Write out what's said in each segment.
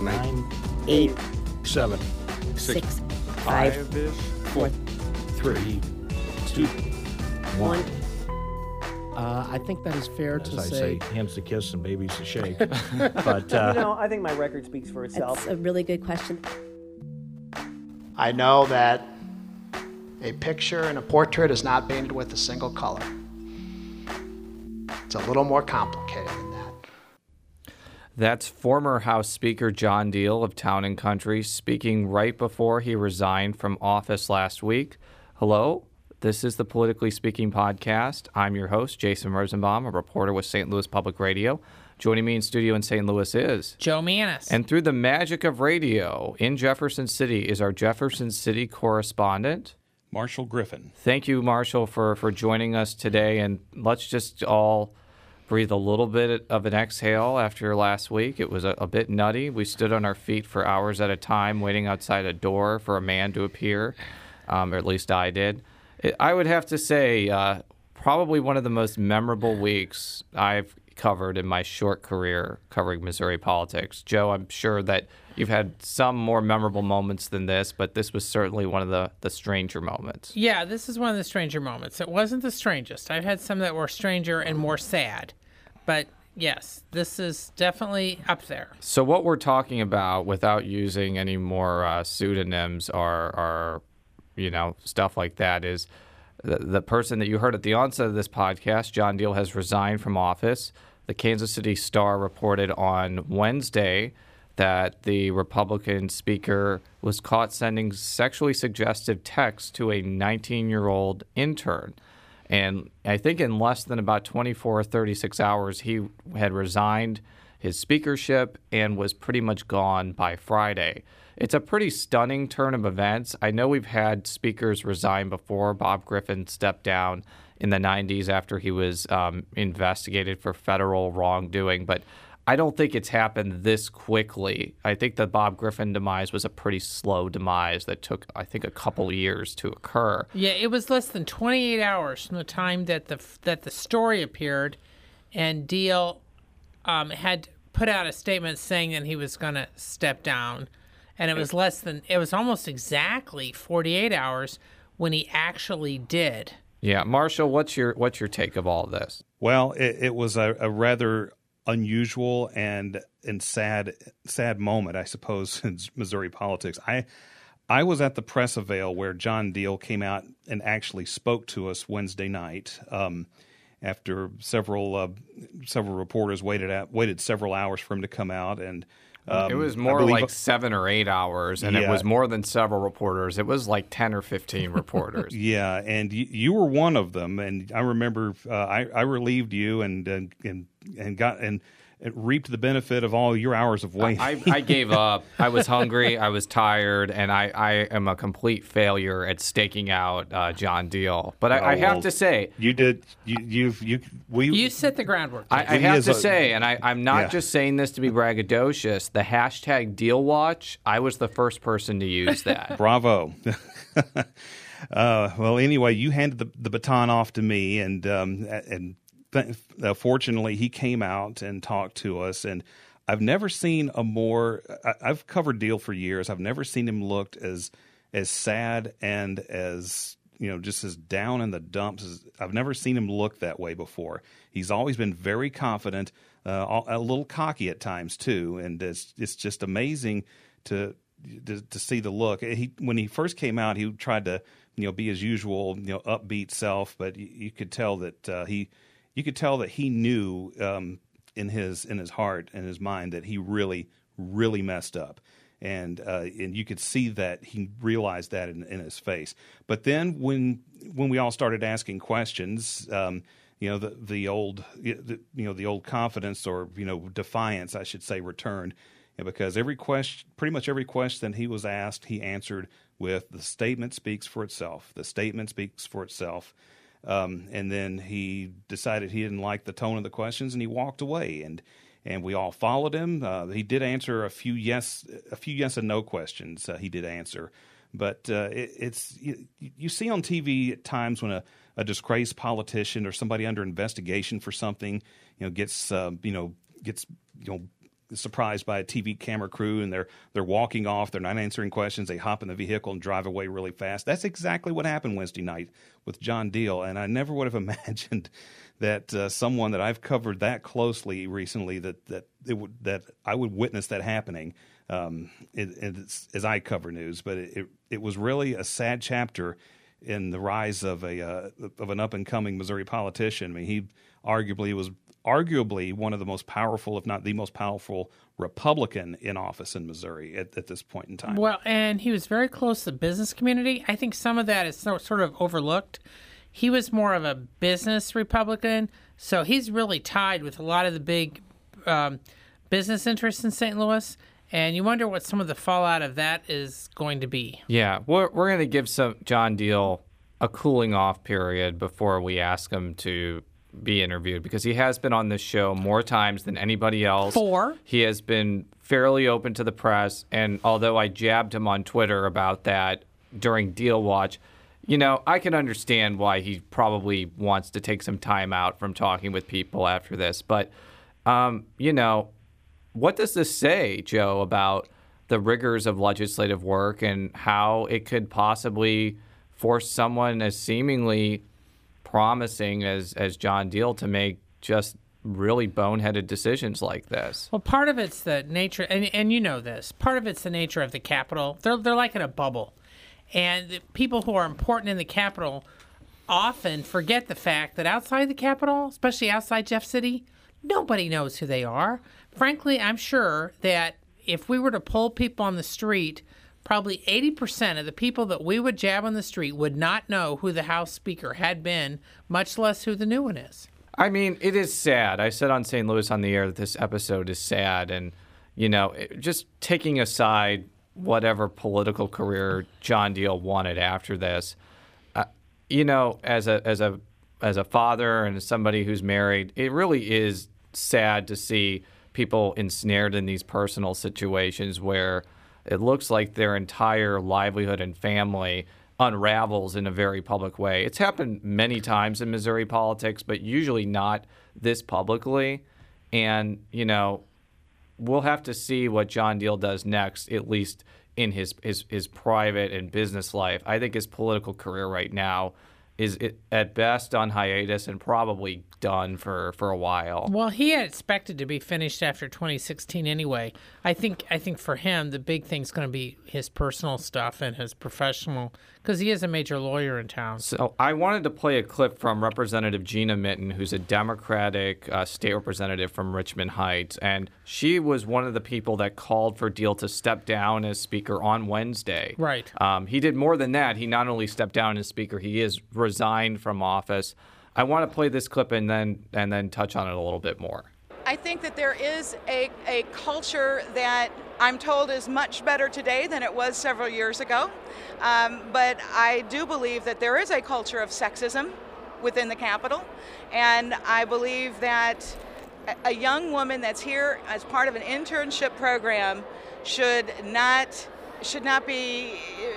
nine, eight, seven, six, five, Five-ish. four, three, two. one. Uh, I think that is fair As to I say. say, hands to kiss and babies to shake. but uh, You know, I think my record speaks for itself. That's a really good question. I know that a picture and a portrait is not painted with a single color. It's a little more complicated than that. That's former House Speaker John Diehl of Town and Country speaking right before he resigned from office last week. Hello, this is the Politically Speaking podcast. I'm your host, Jason Rosenbaum, a reporter with St. Louis Public Radio. Joining me in studio in St. Louis is Joe Mannies. And through the magic of radio in Jefferson City is our Jefferson City correspondent. Marshall Griffin. Thank you, Marshall, for, for joining us today. And let's just all breathe a little bit of an exhale after last week. It was a, a bit nutty. We stood on our feet for hours at a time, waiting outside a door for a man to appear, um, or at least I did. It, I would have to say, uh, probably one of the most memorable weeks I've covered in my short career covering Missouri politics. Joe, I'm sure that you've had some more memorable moments than this, but this was certainly one of the, the stranger moments. yeah, this is one of the stranger moments. It wasn't the strangest. I've had some that were stranger and more sad. But yes, this is definitely up there. So what we're talking about, without using any more uh, pseudonyms or, or, you know, stuff like that, is the, the person that you heard at the onset of this podcast, John Diehl, has resigned from office. The Kansas City Star reported on Wednesday that the Republican speaker was caught sending sexually suggestive texts to a 19-year-old intern. And I think in less than about 24 or 36 hours, he had resigned his speakership and was pretty much gone by Friday. It's a pretty stunning turn of events. I know we've had speakers resign before. Bob Griffin stepped down in the 90s after he was um, investigated for federal wrongdoing, but I don't think it's happened this quickly. I think the Bob Griffin demise was a pretty slow demise that took, I think, a couple years to occur. Yeah, it was less than 28 hours from the time that the that the story appeared, and Diehl um, had put out a statement saying that he was going to step down, and it was less than it was almost exactly 48 hours when he actually did. Yeah, Marshall, what's your what's your take of all of this? Well, it, it was a, a rather unusual and and sad sad moment, I suppose, in Missouri politics. I I was at the press avail where John Diehl came out and actually spoke to us Wednesday night. Um, after several uh, several reporters waited out waited several hours for him to come out and. Um, it was more believe- like seven or eight hours, and it was more than several reporters. It was like ten or fifteen reporters. Yeah, and you, you were one of them, and I remember uh, I, I relieved you and and and, and got and, and reaped the benefit of all your hours of waiting. I, I gave up. I was hungry. I was tired, and I, I am a complete failure at staking out uh, John Diehl. But I, I Oh, have well, to say, you did you you you we You set the groundwork. I, I have to a- say, and I, I'm not Yeah. just saying this to be braggadocious. The hashtag Diehl Watch. I was the first person to use that. bravo. uh, well, anyway, you handed the, the baton off to me, and um, and th- uh, fortunately, he came out and talked to us. And I've never seen a more. I, I've covered Diehl for years. I've never seen him looked as as sad and as you know just as down in the dumps. As, I've never seen him look that way before. He's always been very confident, uh, a little cocky at times too, and it's it's just amazing to to, to see the look. He when he first came out, he tried to you know be his usual you know upbeat self, but you, you could tell that uh, he you could tell that he knew um, in his in his heart and his mind that he really really messed up. And uh, and you could see that he realized that in, in his face. But then when when we all started asking questions, um, you know the the old the, you know the old confidence or you know defiance, I should say, returned. And because every question, pretty much every question he was asked, he answered with the statement speaks for itself. The statement speaks for itself. Um, and then he decided he didn't like the tone of the questions, and he walked away. And and we all followed him. Uh, he did answer a few yes, a few yes and no questions. Uh, he did answer, but uh, it, it's you, you see on TV at times when a, a disgraced politician or somebody under investigation for something, you know, gets uh, you know gets you know surprised by a TV camera crew and they're they're walking off. They're not answering questions. They hop in the vehicle and drive away really fast. That's exactly what happened Wednesday night with John Diehl, and I never would have imagined that uh, someone that I've covered that closely recently that that would that I would witness that happening um, it, as I cover news. But it, it, it was really a sad chapter in the rise of a uh, of an up and coming Missouri politician. I mean, he arguably was arguably one of the most powerful, if not the most powerful, Republican in office in Missouri at, at this point in time. Well, and he was very close to the business community. I think some of that is so, sort of overlooked. He was more of a business Republican, so he's really tied with a lot of the big um, business interests in St. Louis. And you wonder what some of the fallout of that is going to be. Yeah, we're we're going to give some John Diehl a cooling off period before we ask him to be interviewed because he has been on this show more times than anybody else. Four. He has been fairly open to the press, and although I jabbed him on Twitter about that during Diehl Watch, you know, I can understand why he probably wants to take some time out from talking with people after this. But, um, you know, what does this say, Joe, about the rigors of legislative work and how it could possibly force someone as seemingly promising as, as John Diehl to make just really boneheaded decisions like this? Well, part of it's the nature, and, and you know this, part of it's the nature of the capital. They're, they're like in a bubble. And people who are important in the capital often forget the fact that outside the capital, especially outside Jeff City, nobody knows who they are. Frankly, I'm sure that if we were to poll people on the street, probably 80% of the people that we would jab on the street would not know who the House Speaker had been, much less who the new one is. I mean, it is sad. I said on St. Louis on the air that this episode is sad. And, you know, just taking aside whatever political career John Diehl wanted after this, uh, you know, as a, as a, as a father and as somebody who's married, it really is sad to see people ensnared in these personal situations where it looks like their entire livelihood and family unravels in a very public way. It's happened many times in Missouri politics, but usually not this publicly. And, you know, we'll have to see what John Diehl does next, at least in his, his, his private and business life. I think his political career right now is it, at best on hiatus and probably done for, for a while. Well, he had expected to be finished after 2016 anyway. I think I think for him the big thing's going to be his personal stuff and his professional because he is a major lawyer in town. So I wanted to play a clip from Representative Gina Mitten, who's a Democratic uh, state representative from Richmond Heights, and she was one of the people that called for Diehl to step down as Speaker on Wednesday. Right. Um, he did more than that. He not only stepped down as Speaker, he is resigned from office. I want to play this clip and then and then touch on it a little bit more. I think that there is a, a culture that I'm told is much better today than it was several years ago. Um, but I do believe that there is a culture of sexism within the Capitol. And I believe that a young woman that's here as part of an internship program should not should not be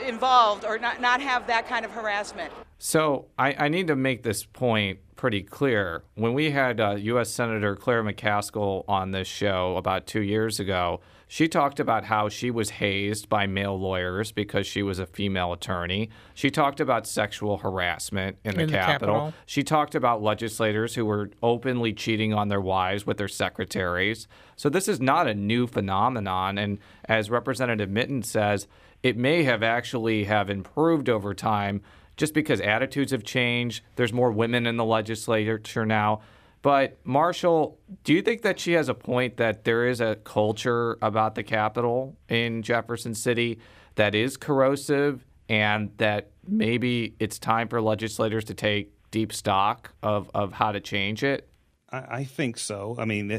involved or not, not have that kind of harassment. So I, I need to make this point pretty clear. When we had uh, U.S. Senator Claire McCaskill on this show about two years ago, she talked about how she was hazed by male lawyers because she was a female attorney. She talked about sexual harassment in the, the Capitol. Capitol. She talked about legislators who were openly cheating on their wives with their secretaries. So this is not a new phenomenon. And as Representative Mitten says, it may have actually have improved over time just because attitudes have changed. There's more women in the legislature now. But Marshall, do you think that she has a point that there is a culture about the Capitol in Jefferson City that is corrosive and that maybe it's time for legislators to take deep stock of, of how to change it? I, I think so. I mean,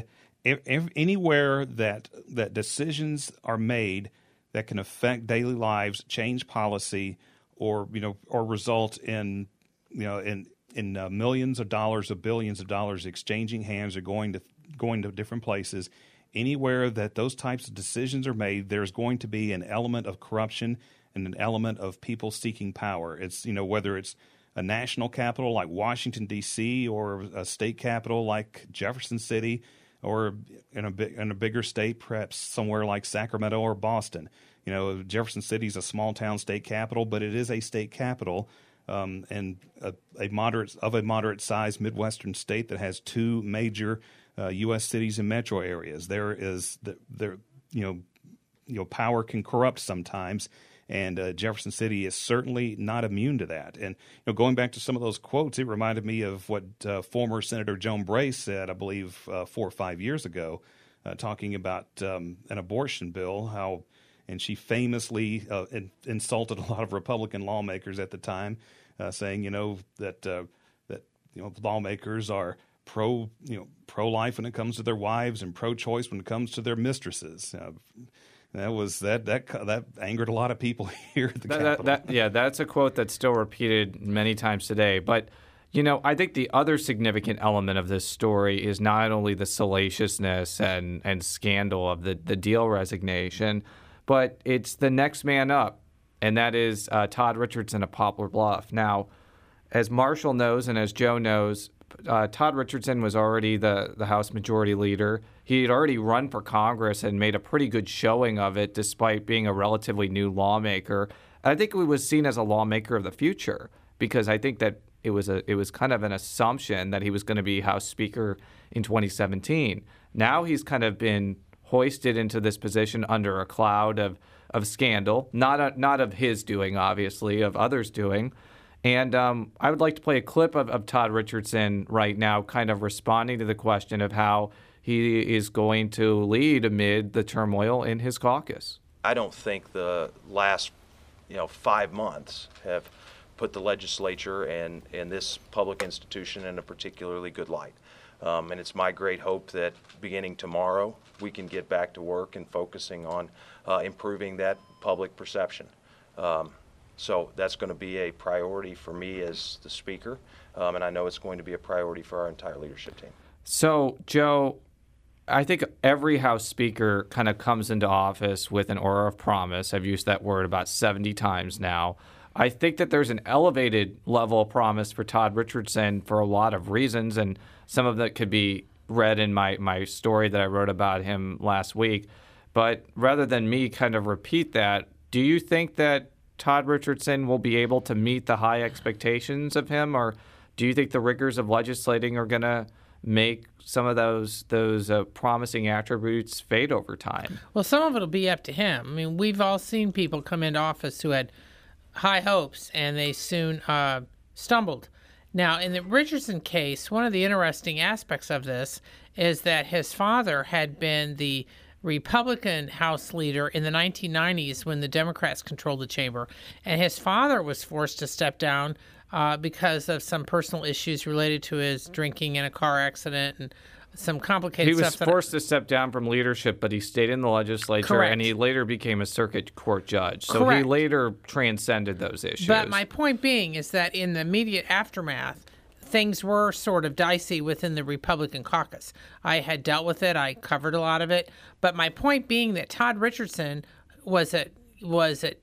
if, if anywhere that that decisions are made that can affect daily lives, change policy, or you know, or result in you know in in uh, millions of dollars or billions of dollars exchanging hands or going to going to different places. Anywhere that those types of decisions are made, there's going to be an element of corruption and an element of people seeking power. It's you know whether it's a national capital like Washington D.C. or a state capital like Jefferson City or in a in a bigger state, perhaps somewhere like Sacramento or Boston. You know, Jefferson City is a small town state capital, but it is a state capital um, and a, a, moderate of a moderate sized Midwestern state that has two major uh, U.S. cities and metro areas. There is the, there you know you know power can corrupt sometimes, and uh, Jefferson City is certainly not immune to that. And you know, going back to some of those quotes, it reminded me of what uh, former Senator Joan Bray said, I believe, uh, four or five years ago, uh, talking about um, an abortion bill. How and she famously uh, in, insulted a lot of Republican lawmakers at the time, uh, saying, you know, that that you know lawmakers are pro you know pro life when it comes to their wives and pro choice when it comes to their mistresses. Uh, that was that that that angered a lot of people here at the that, Capitol. That, that, yeah, that's a quote that's still repeated many times today. But you know, I think the other significant element of this story is not only the salaciousness and and scandal of the the Diehl resignation, but it's the next man up, and that is uh, Todd Richardson of Poplar Bluff. Now, as Marshall knows and as Joe knows, uh, Todd Richardson was already the, the House Majority Leader. He had already run for Congress and made a pretty good showing of it, despite being a relatively new lawmaker. And I think he was seen as a lawmaker of the future because I think that it was a it was kind of an assumption that he was going to be House Speaker in 2017. Now he's kind of been hoisted into this position under a cloud of of scandal, not a, not of his doing, obviously, of others doing. And um, I would like to play a clip of, of Todd Richardson right now, kind of responding to the question of how he is going to lead amid the turmoil in his caucus. I don't think the last, you know, five months have put the legislature and, and this public institution in a particularly good light. Um, and it's my great hope that beginning tomorrow, we can get back to work and focusing on uh, improving that public perception. Um, so that's going to be a priority for me as the speaker, um, and I know it's going to be a priority for our entire leadership team. So, Joe, I think every House Speaker kind of comes into office with an aura of promise. I've used that word about 70 times now. I think that there's an elevated level of promise for Todd Richardson for a lot of reasons, and some of that could be read in my, my story that I wrote about him last week. But rather than me kind of repeat that, do you think that Todd Richardson will be able to meet the high expectations of him, or do you think the rigors of legislating are going to make some of those those uh, promising attributes fade over time? Well, some of it'll be up to him. I mean, we've all seen people come into office who had high hopes and they soon uh, stumbled. Now, in the Richardson case, one of the interesting aspects of this is that his father had been the Republican House leader in the 1990s when the Democrats controlled the chamber, and his father was forced to step down uh, because of some personal issues related to his drinking in a car accident and some complicated he was forced to step down from leadership, but he stayed in the legislature, Correct. and he later became a circuit court judge. So Correct. he later transcended those issues. But my point being is that in the immediate aftermath, things were sort of dicey within the Republican caucus. I had dealt with it. I covered a lot of it. But my point being that Todd Richardson was at was at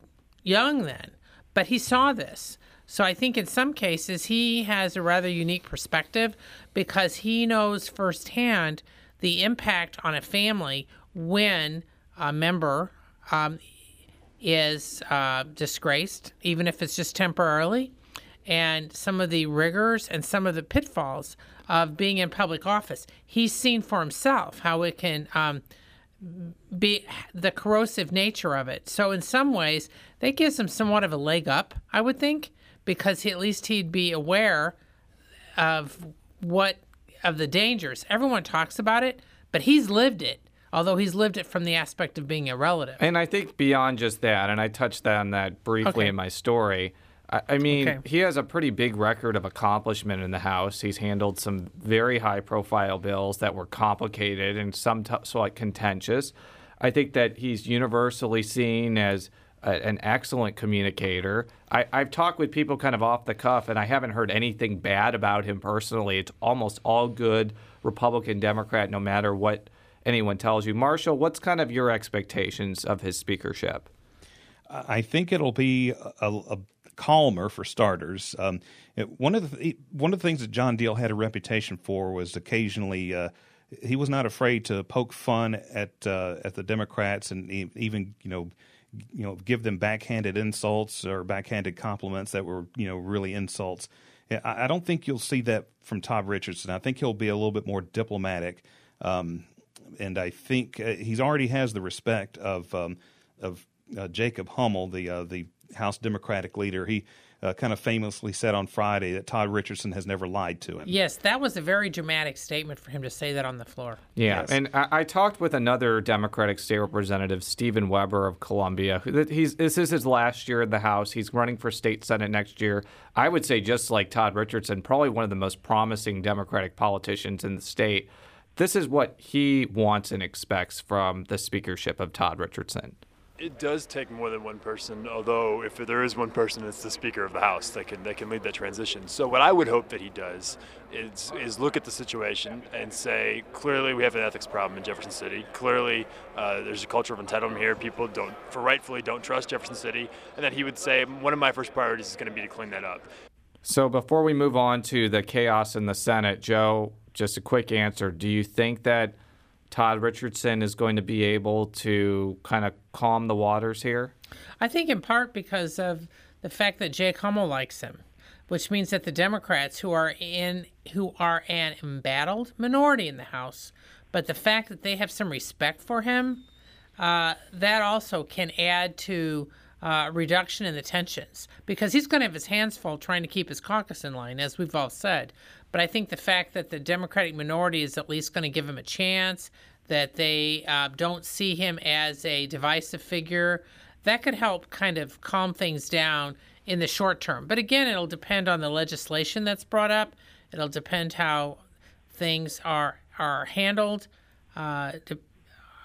young then, but he saw this. So I think in some cases he has a rather unique perspective because he knows firsthand the impact on a family when a member um, is uh, disgraced, even if it's just temporarily, and some of the rigors and some of the pitfalls of being in public office. He's seen for himself how it can um, be the corrosive nature of it. So, in some ways, that gives him somewhat of a leg up, I would think, because he, at least he'd be aware of what of the dangers. Everyone talks about it, but he's lived it. Although he's lived it from the aspect of being a relative. And I think beyond just that, and I touched on that briefly Okay. in my story. I, mean, Okay. he has a pretty big record of accomplishment in the House. He's handled some very high-profile bills that were complicated and some t- somewhat contentious. I think that he's universally seen as a, an excellent communicator. I, I've talked with people kind of off the cuff, and I haven't heard anything bad about him personally. It's almost all good Republican, Democrat, no matter what anyone tells you. Marshall, what's kind of your expectations of his speakership? I think it'll be a, a calmer for starters. Um, it, one of the one of the things that John Diehl had a reputation for was occasionally uh, he was not afraid to poke fun at uh, at the Democrats and even you know you know give them backhanded insults or backhanded compliments that were you know really insults. I, don't think you'll see that from Todd Richardson. I think he'll be a little bit more diplomatic, um, and I think uh, he's already has the respect of um, of uh, Jacob Hummel, the uh, the House Democratic leader. He uh, kind of famously said on Friday that Todd Richardson has never lied to him. Yes, that was a very dramatic statement for him to say that on the floor. Yeah, Yes. and I, I talked with another Democratic state representative, Stephen Webber of Columbia. He's this is his last year in the House. He's running for state senate next year. I would say, just like Todd Richardson, probably one of the most promising Democratic politicians in the state. This is what he wants and expects from the speakership of Todd Richardson. It does take more than one person, although if there is one person, it's the Speaker of the House that can that can lead that transition. So what I would hope that he does is is look at the situation and say clearly we have an ethics problem in Jefferson City. Clearly uh, there's a culture of entitlement here. People don't, for rightfully, don't trust Jefferson City, and then he would say one of my first priorities is going to be to clean that up. So before we move on to the chaos in the Senate, Joe, just a quick answer. Do you think that Todd Richardson is going to be able to kind of calm the waters here? I think in part because of the fact that Jake Hummel likes him, which means that the Democrats who are in who are an embattled minority in the House, but the fact that they have some respect for him, uh, that also can add to uh, reduction in the tensions because he's going to have his hands full trying to keep his caucus in line, as we've all said. But I think the fact that the Democratic minority is at least going to give him a chance, that they uh, don't see him as a divisive figure, that could help kind of calm things down in the short term. But again, it'll depend on the legislation that's brought up. It'll depend how things are are handled. Uh,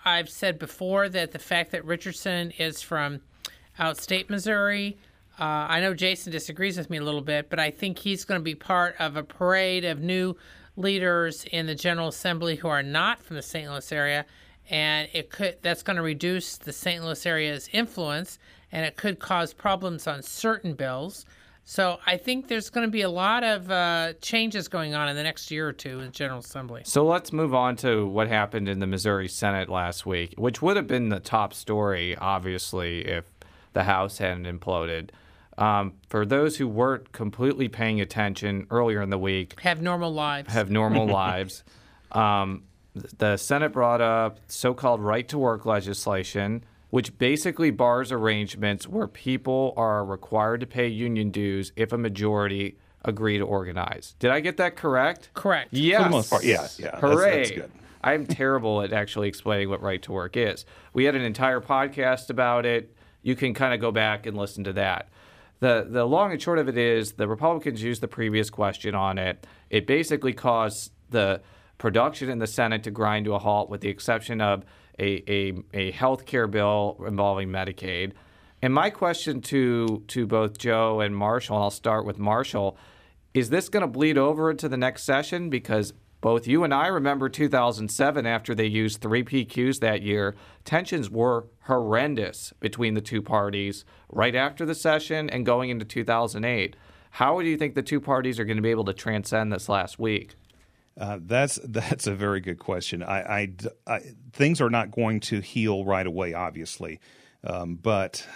I've said before that the fact that Richardson is from outstate Missouri, uh, I know Jason disagrees with me a little bit, but I think he's going to be part of a parade of new leaders in the General Assembly who are not from the St. Louis area, and it could that's going to reduce the St. Louis area's influence, and it could cause problems on certain bills. So I think there's going to be a lot of uh, changes going on in the next year or two in the General Assembly. So let's move on to what happened in the Missouri Senate last week, which would have been the top story, obviously, if the House hadn't imploded. Um, for those who weren't completely paying attention earlier in the week, Have normal lives. have normal lives, um, the Senate brought up so called right to work legislation, which basically bars arrangements where people are required to pay union dues if a majority agree to organize. Did I get that correct? Correct. Yes. For the most part, yeah, yeah, that's- Hooray. that's good. I'm terrible at actually explaining what right to work is. We had an entire podcast about it. You can kind of go back and listen to that. The the long and short of it is the Republicans used the previous question on it. It basically caused the production in the Senate to grind to a halt, with the exception of a a, a health care bill involving Medicaid. And my question to to both Joe and Marshall, and I'll start with Marshall, is this going to bleed over into the next session? Because both you and I remember 2007 after they used three PQs that year, tensions were horrendous between the two parties right after the session and going into 2008. How do you think the two parties are going to be able to transcend this last week? Uh, that's that's a very good question. I, I- I- things are not going to heal right away, obviously, um, but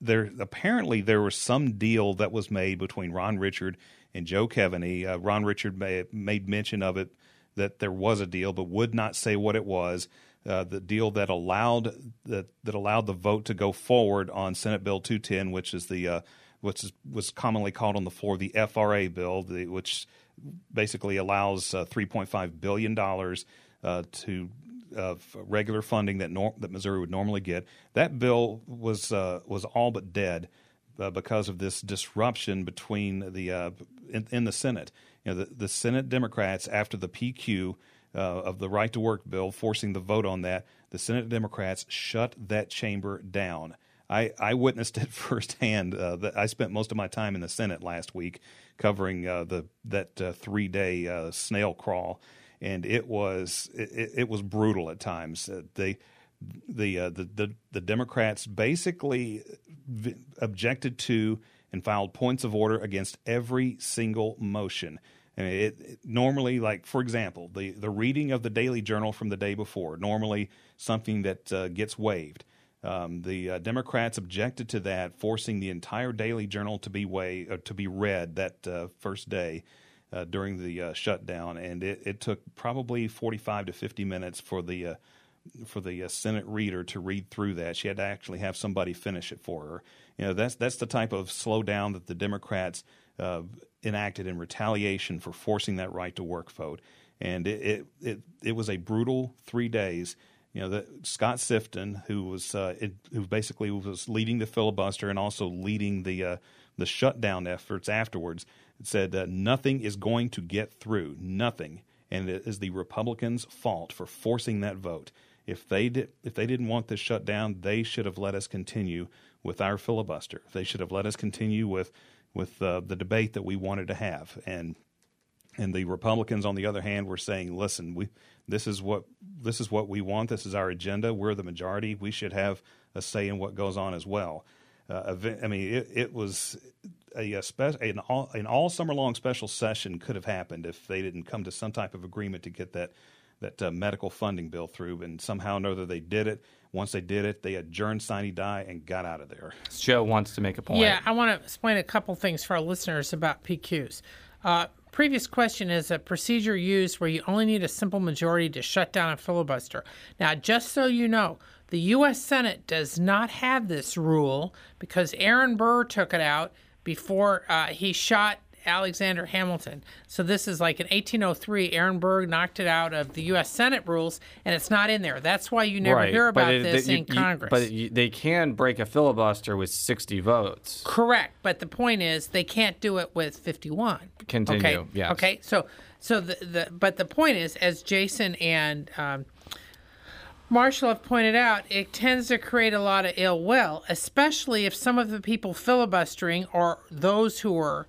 there apparently there was some deal that was made between Ron Richard and Joe Keaveny. Uh, Ron Richard may, made mention of it that there was a deal, but would not say what it was. Uh, the deal that allowed that that allowed the vote to go forward on Senate Bill 210, which is the uh, which is, was commonly called on the floor the FRA bill, the, which basically allows uh, 3.5 billion dollars uh, to of regular funding that nor- that Missouri would normally get. That bill was uh, was all but dead uh, because of this disruption between the uh, in, in the Senate. You know, the, the Senate Democrats after the PQ uh, of the right to work bill, forcing the vote on that, the Senate Democrats shut that chamber down. I, I witnessed it firsthand. Uh, I spent most of my time in the Senate last week covering uh, the that uh, three day uh, snail crawl, and it was it, it was brutal at times. Uh, they the, uh, the the the Democrats basically v- objected to and filed points of order against every single motion. And it, it normally, like for example, the the reading of the daily journal from the day before, normally something that uh, gets waived. Um, the uh, Democrats objected to that, forcing the entire daily journal to be way uh, to be read that uh, first day uh, during the uh, shutdown, and it, it, took probably 45 to 50 minutes for the uh, for the Senate reader to read through that. She had to actually have somebody finish it for her. You know, that's that's the type of slowdown that the Democrats enacted in retaliation for forcing that right to work vote, and it it it, it was a brutal three days you know, the, Scott Sifton, who was uh, it, who basically was leading the filibuster and also leading the uh, the shutdown efforts afterwards, said uh, nothing is going to get through, nothing, and it is the Republicans' fault for forcing that vote. If they did, if they didn't want this shutdown, they should have let us continue with our filibuster. They should have let us continue with with uh, the debate that we wanted to have, and and the Republicans, on the other hand, were saying, "Listen, we this is what this is what we want. This is our agenda. We're the majority. We should have a say in what goes on as well." Uh, I mean, it, it was a, a spe- an, all, an all summer long special session could have happened if they didn't come to some type of agreement to get that that uh, medical funding bill through, and somehow or another they did it. Once they did it, they adjourned sine die and got out of there. Joe wants to make a point. Yeah, I want to explain a couple things for our listeners about PQs. Uh, previous question is a procedure used where you only need a simple majority to shut down a filibuster. Now, just so you know, the U.S. Senate does not have this rule because Aaron Burr took it out before uh, he shot Alexander Hamilton. So this is like in 1803, Aaron Burr knocked it out of the U.S. Senate rules, and it's not in there. That's why you never right. hear about it, this you, in Congress. but you, they can break a filibuster with 60 votes. Correct, but the point is they can't do it with 51. Continue. Okay. Yes. Okay. So so the, the but the point is, as Jason and um, Marshall have pointed out, it tends to create a lot of ill will, especially if some of the people filibustering are those who are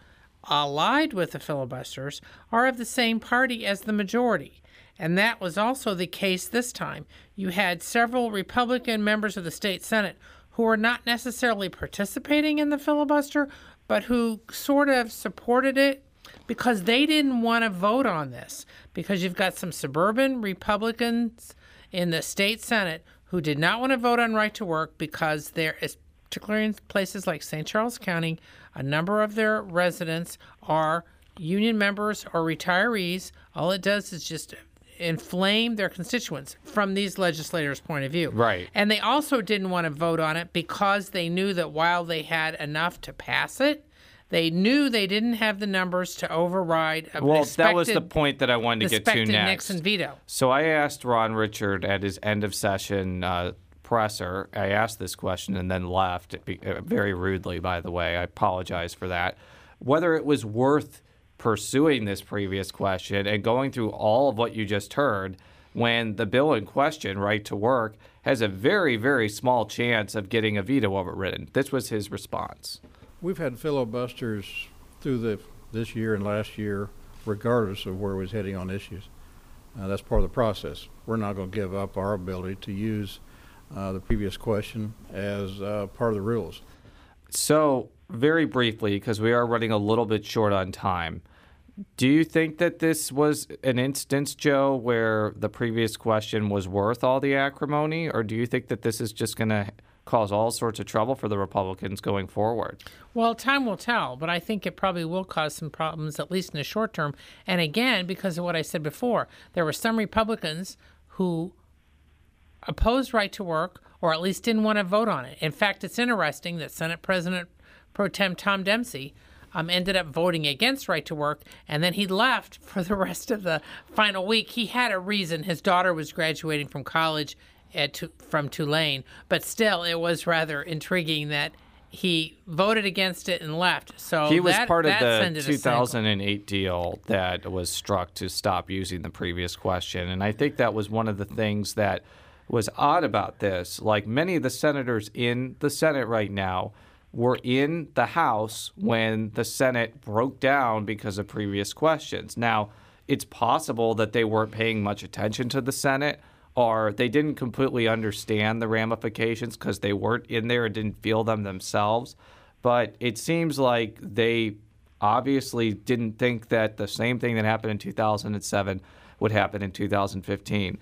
allied with the filibusters are of the same party as the majority. And that was also the case this time. You had several Republican members of the state Senate who were not necessarily participating in the filibuster, but who sort of supported it because they didn't want to vote on this. Because you've got some suburban Republicans in the state Senate who did not want to vote on right to work because there is, particularly in places like St. Charles County, a number of their residents are union members or retirees. All it does is just inflame their constituents from these legislators' point of view. Right. And they also didn't want to vote on it because they knew that while they had enough to pass it, they knew they didn't have the numbers to override. A well, that was the point that I wanted to get to next. Nixon veto. So I asked Ron Richard at his end of session uh, presser. I asked this question and then left uh, very rudely. By the way, I apologize for that. Whether it was worth pursuing this previous question and going through all of what you just heard when the bill in question, right to work, has a very, very small chance of getting a veto overridden. This was his response. We've had filibusters through the this year and last year, regardless of where we was heading on issues. Uh, that's part of the process. We're not going to give up our ability to use uh, the previous question as uh, part of the rules. So, very briefly, because we are running a little bit short on time, do you think that this was an instance, Joe, where the previous question was worth all the acrimony, or do you think that this is just going to cause all sorts of trouble for the Republicans going forward? Well, time will tell, but I think it probably will cause some problems, at least in the short term. And again, because of what I said before, there were some Republicans who opposed right to work or at least didn't want to vote on it. In fact, it's interesting that Senate President Pro Tem Tom Dempsey um, ended up voting against right to work, and then he left for the rest of the final week. He had a reason. His daughter was graduating from college at, from Tulane, but still, it was rather intriguing that he voted against it and left. So he was that, part of the 2008 deal that was struck to stop using the previous question, and I think that was one of the things that was odd about this. Like many of the senators in the Senate right now were in the House when the Senate broke down because of previous questions. Now, it's possible that they weren't paying much attention to the Senate or they didn't completely understand the ramifications because they weren't in there and didn't feel them themselves. But it seems like they obviously didn't think that the same thing that happened in 2007 would happen in 2015.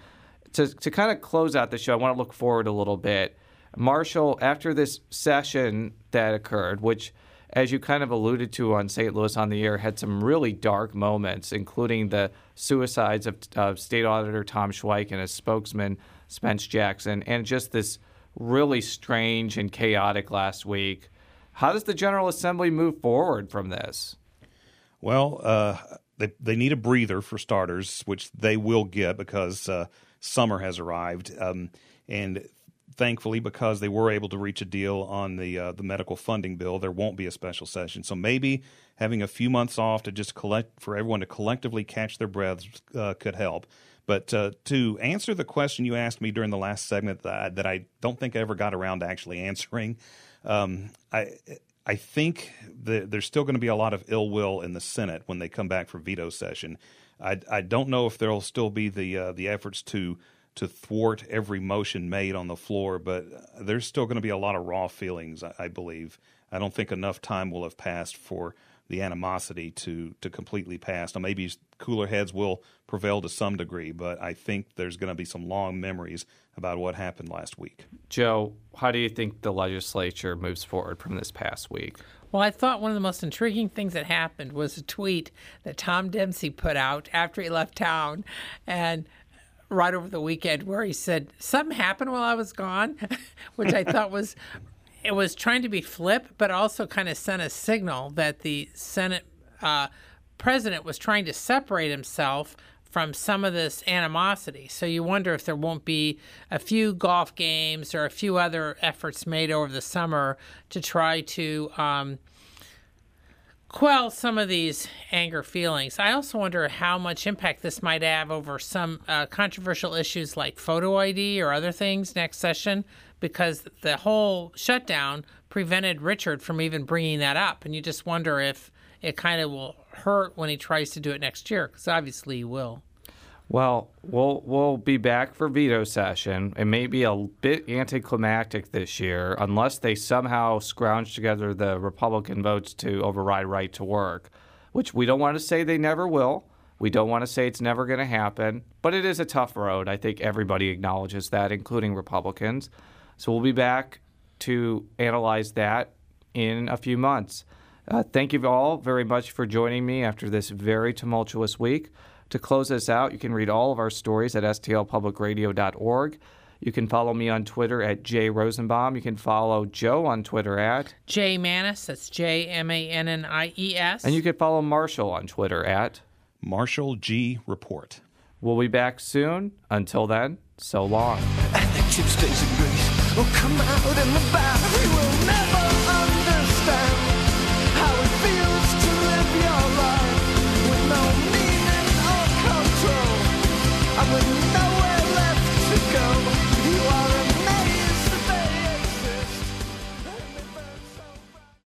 To, to kind of close out the show, I want to look forward a little bit. Marshall, after this session that occurred, which, as you kind of alluded to on St. Louis on the Air, had some really dark moments, including the suicides of, of State Auditor Tom Schweich and his spokesman, Spence Jackson, and just this really strange and chaotic last week. How does the General Assembly move forward from this? Well, uh, they they need a breather for starters, which they will get because uh, summer has arrived, um, and thankfully, because they were able to reach a deal on the uh, the medical funding bill, there won't be a special session. So maybe having a few months off to just collect for everyone to collectively catch their breaths uh, could help. But uh, to answer the question you asked me during the last segment that I, that I don't think I ever got around to actually answering, um, I I think there's still going to be a lot of ill will in the Senate when they come back for veto session. I, I don't know if there'll still be the uh, the efforts to to thwart every motion made on the floor, but there's still going to be a lot of raw feelings. I, I believe. I don't think enough time will have passed for the animosity to to completely pass. Now maybe cooler heads will prevail to some degree, but I think there's going to be some long memories about what happened last week. Joe, how do you think the legislature moves forward from this past week? Well, I thought one of the most intriguing things that happened was a tweet that Tom Dempsey put out after he left town and right over the weekend where he said something happened while I was gone, which I thought was it was trying to be flip, but also kind of sent a signal that the Senate uh, president was trying to separate himself from some of this animosity. So you wonder if there won't be a few golf games or a few other efforts made over the summer to try to um, quell some of these anger feelings. I also wonder how much impact this might have over some uh, controversial issues like photo ID or other things next session, because the whole shutdown prevented Richard from even bringing that up. And you just wonder if it kind of will hurt when he tries to do it next year, because obviously he will. Well, we'll we'll be back for veto session. It may be a bit anticlimactic this year unless they somehow scrounge together the Republican votes to override right to work, which we don't want to say they never will. We don't want to say it's never going to happen, but it is a tough road. I think everybody acknowledges that, including Republicans. So we'll be back to analyze that in a few months. Uh, thank you all very much for joining me after this very tumultuous week. To close us out, you can read all of our stories at stlpublicradio.org. You can follow me on Twitter at Jay Rosenbaum. You can follow Joe on Twitter at Jay Mannies. That's J M A N N I E S. And you can follow Marshall on Twitter at Marshall G Report. We'll be back soon. Until then, so long.